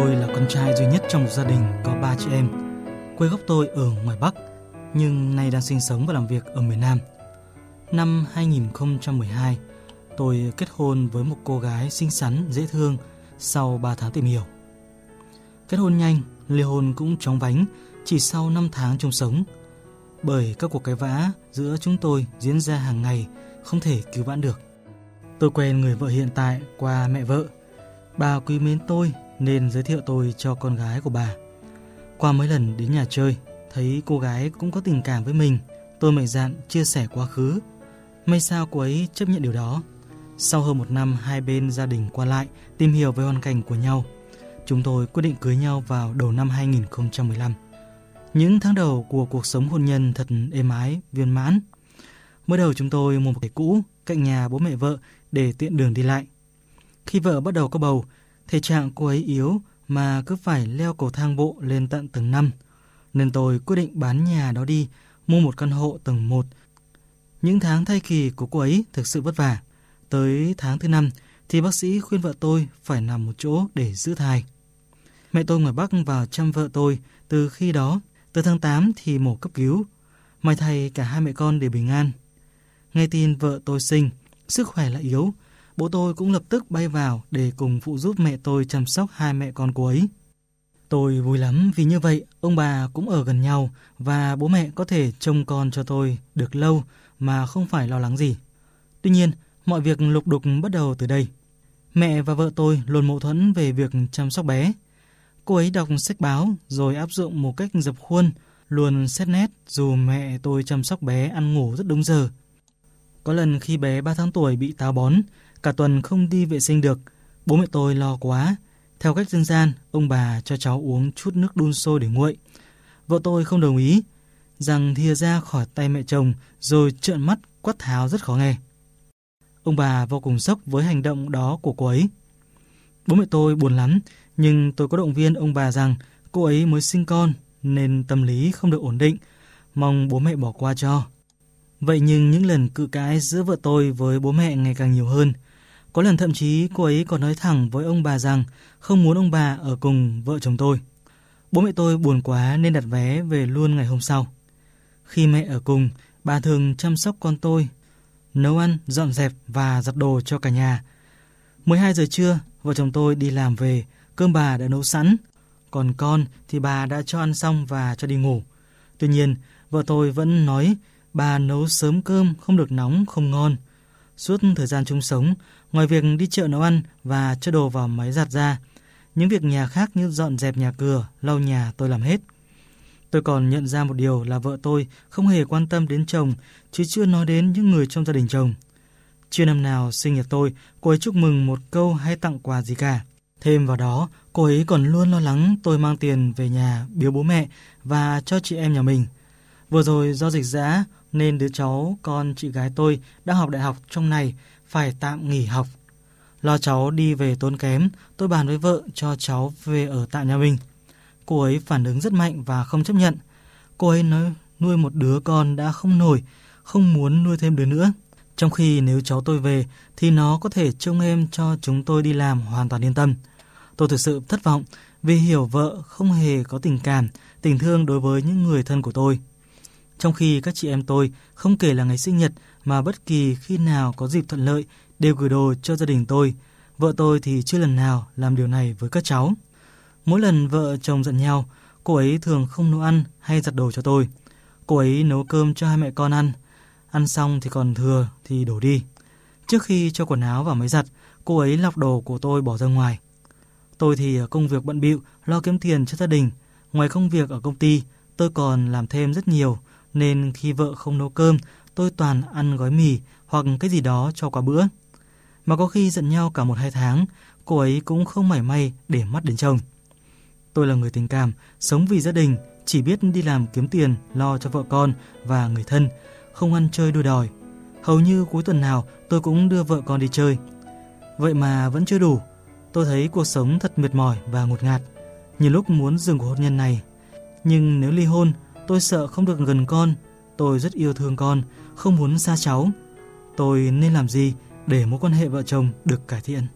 Tôi là con trai duy nhất trong một gia đình có ba chị em. Quê gốc tôi ở ngoài Bắc, nhưng nay đang sinh sống và làm việc ở miền Nam. Năm 2012, tôi kết hôn với một cô gái xinh xắn, dễ thương sau 3 tháng tìm hiểu. Kết hôn nhanh, ly hôn cũng chóng vánh chỉ sau 5 tháng chung sống. Bởi các cuộc cãi vã giữa chúng tôi diễn ra hàng ngày không thể cứu vãn được. Tôi quen người vợ hiện tại qua mẹ vợ. Bà quý mến tôi nên giới thiệu tôi cho con gái của bà. Qua mấy lần đến nhà chơi, thấy cô gái cũng có tình cảm với mình, tôi mạnh dạn chia sẻ quá khứ. May sao cô ấy chấp nhận điều đó. Sau hơn một năm hai bên gia đình qua lại, tìm hiểu về hoàn cảnh của nhau, chúng tôi quyết định cưới nhau vào đầu năm 2015. Những tháng đầu của cuộc sống hôn nhân thật êm ái, viên mãn. Mới đầu chúng tôi mua một cái cũ cạnh nhà bố mẹ vợ để tiện đường đi lại. Khi vợ bắt đầu có bầu, thể trạng cô ấy yếu mà cứ phải leo cầu thang bộ lên tận tầng 5. Nên tôi quyết định bán nhà đó đi, mua một căn hộ tầng 1. Những tháng thai kỳ của cô ấy thực sự vất vả. Tới tháng thứ 5 thì bác sĩ khuyên vợ tôi phải nằm một chỗ để giữ thai. Mẹ tôi ngoài Bắc vào chăm vợ tôi từ khi đó, từ tháng 8 thì mổ cấp cứu. May thay cả hai mẹ con đều bình an. Nghe tin vợ tôi sinh, sức khỏe lại yếu, bố tôi cũng lập tức bay vào để cùng phụ giúp mẹ tôi chăm sóc hai mẹ con cô ấy. Tôi vui lắm vì như vậy ông bà cũng ở gần nhau và bố mẹ có thể trông con cho tôi được lâu mà không phải lo lắng gì. Tuy nhiên, mọi việc lục đục bắt đầu từ đây. Mẹ và vợ tôi luôn mâu thuẫn về việc chăm sóc bé. Cô ấy đọc sách báo rồi áp dụng một cách dập khuôn, luôn xét nét dù mẹ tôi chăm sóc bé ăn ngủ rất đúng giờ. Có lần khi bé 3 tháng tuổi bị táo bón, cả tuần không đi vệ sinh được, bố mẹ tôi lo quá. Theo cách dân gian, ông bà cho cháu uống chút nước đun sôi để nguội. Vợ tôi không đồng ý, rằng thìa ra khỏi tay mẹ chồng rồi trợn mắt quát tháo rất khó nghe. Ông bà vô cùng sốc với hành động đó của cô ấy. Bố mẹ tôi buồn lắm, nhưng tôi có động viên ông bà rằng cô ấy mới sinh con nên tâm lý không được ổn định, mong bố mẹ bỏ qua cho. Vậy nhưng những lần cự cãi giữa vợ tôi với bố mẹ ngày càng nhiều hơn. Có lần thậm chí cô ấy còn nói thẳng với ông bà rằng không muốn ông bà ở cùng vợ chồng tôi. Bố mẹ tôi buồn quá nên đặt vé về luôn ngày hôm sau. Khi mẹ ở cùng, bà thường chăm sóc con tôi, nấu ăn, dọn dẹp và giặt đồ cho cả nhà. 12 giờ trưa, vợ chồng tôi đi làm về, cơm bà đã nấu sẵn, còn con thì bà đã cho ăn xong và cho đi ngủ. Tuy nhiên, vợ tôi vẫn nói bà nấu sớm cơm không được nóng, không ngon. Suốt thời gian chung sống, ngoài việc đi chợ nấu ăn và cho đồ vào máy giặt ra, những việc nhà khác như dọn dẹp nhà cửa, lau nhà tôi làm hết. Tôi còn nhận ra một điều là vợ tôi không hề quan tâm đến chồng, chứ chưa nói đến những người trong gia đình chồng. Chưa năm nào sinh nhật tôi, cô ấy chúc mừng một câu hay tặng quà gì cả. Thêm vào đó, cô ấy còn luôn lo lắng tôi mang tiền về nhà biếu bố mẹ và cho chị em nhà mình. Vừa rồi do dịch giã nên đứa cháu con chị gái tôi đã học đại học trong này phải tạm nghỉ học. Lo cháu đi về tốn kém, tôi bàn với vợ cho cháu về ở tại nhà mình. Cô ấy phản ứng rất mạnh và không chấp nhận. Cô ấy nói nuôi một đứa con đã không nổi, không muốn nuôi thêm đứa nữa. Trong khi nếu cháu tôi về thì nó có thể trông em cho chúng tôi đi làm hoàn toàn yên tâm. Tôi thực sự thất vọng vì hiểu vợ không hề có tình cảm, tình thương đối với những người thân của tôi. Trong khi các chị em tôi không kể là ngày sinh nhật mà bất kỳ khi nào có dịp thuận lợi đều gửi đồ cho gia đình tôi. Vợ tôi thì chưa lần nào làm điều này với các cháu. Mỗi lần vợ chồng giận nhau, cô ấy thường không nấu ăn hay giặt đồ cho tôi. Cô ấy nấu cơm cho hai mẹ con ăn. Ăn xong thì còn thừa thì đổ đi. Trước khi cho quần áo vào máy giặt, cô ấy lọc đồ của tôi bỏ ra ngoài. Tôi thì công việc bận bịu lo kiếm tiền cho gia đình. Ngoài công việc ở công ty, tôi còn làm thêm rất nhiều, nên khi vợ không nấu cơm, tôi toàn ăn gói mì hoặc cái gì đó cho qua bữa. Mà có khi giận nhau cả một hai tháng, cô ấy cũng không mảy may để mắt đến chồng. Tôi là người tình cảm, sống vì gia đình, chỉ biết đi làm kiếm tiền, lo cho vợ con và người thân, không ăn chơi đua đòi. Hầu như cuối tuần nào tôi cũng đưa vợ con đi chơi. Vậy mà vẫn chưa đủ. Tôi thấy cuộc sống thật mệt mỏi và ngột ngạt. Nhiều lúc muốn dừng cuộc hôn nhân này. Nhưng nếu ly hôn, tôi sợ không được gần con. Tôi rất yêu thương con, không muốn xa cháu. Tôi nên làm gì để mối quan hệ vợ chồng được cải thiện?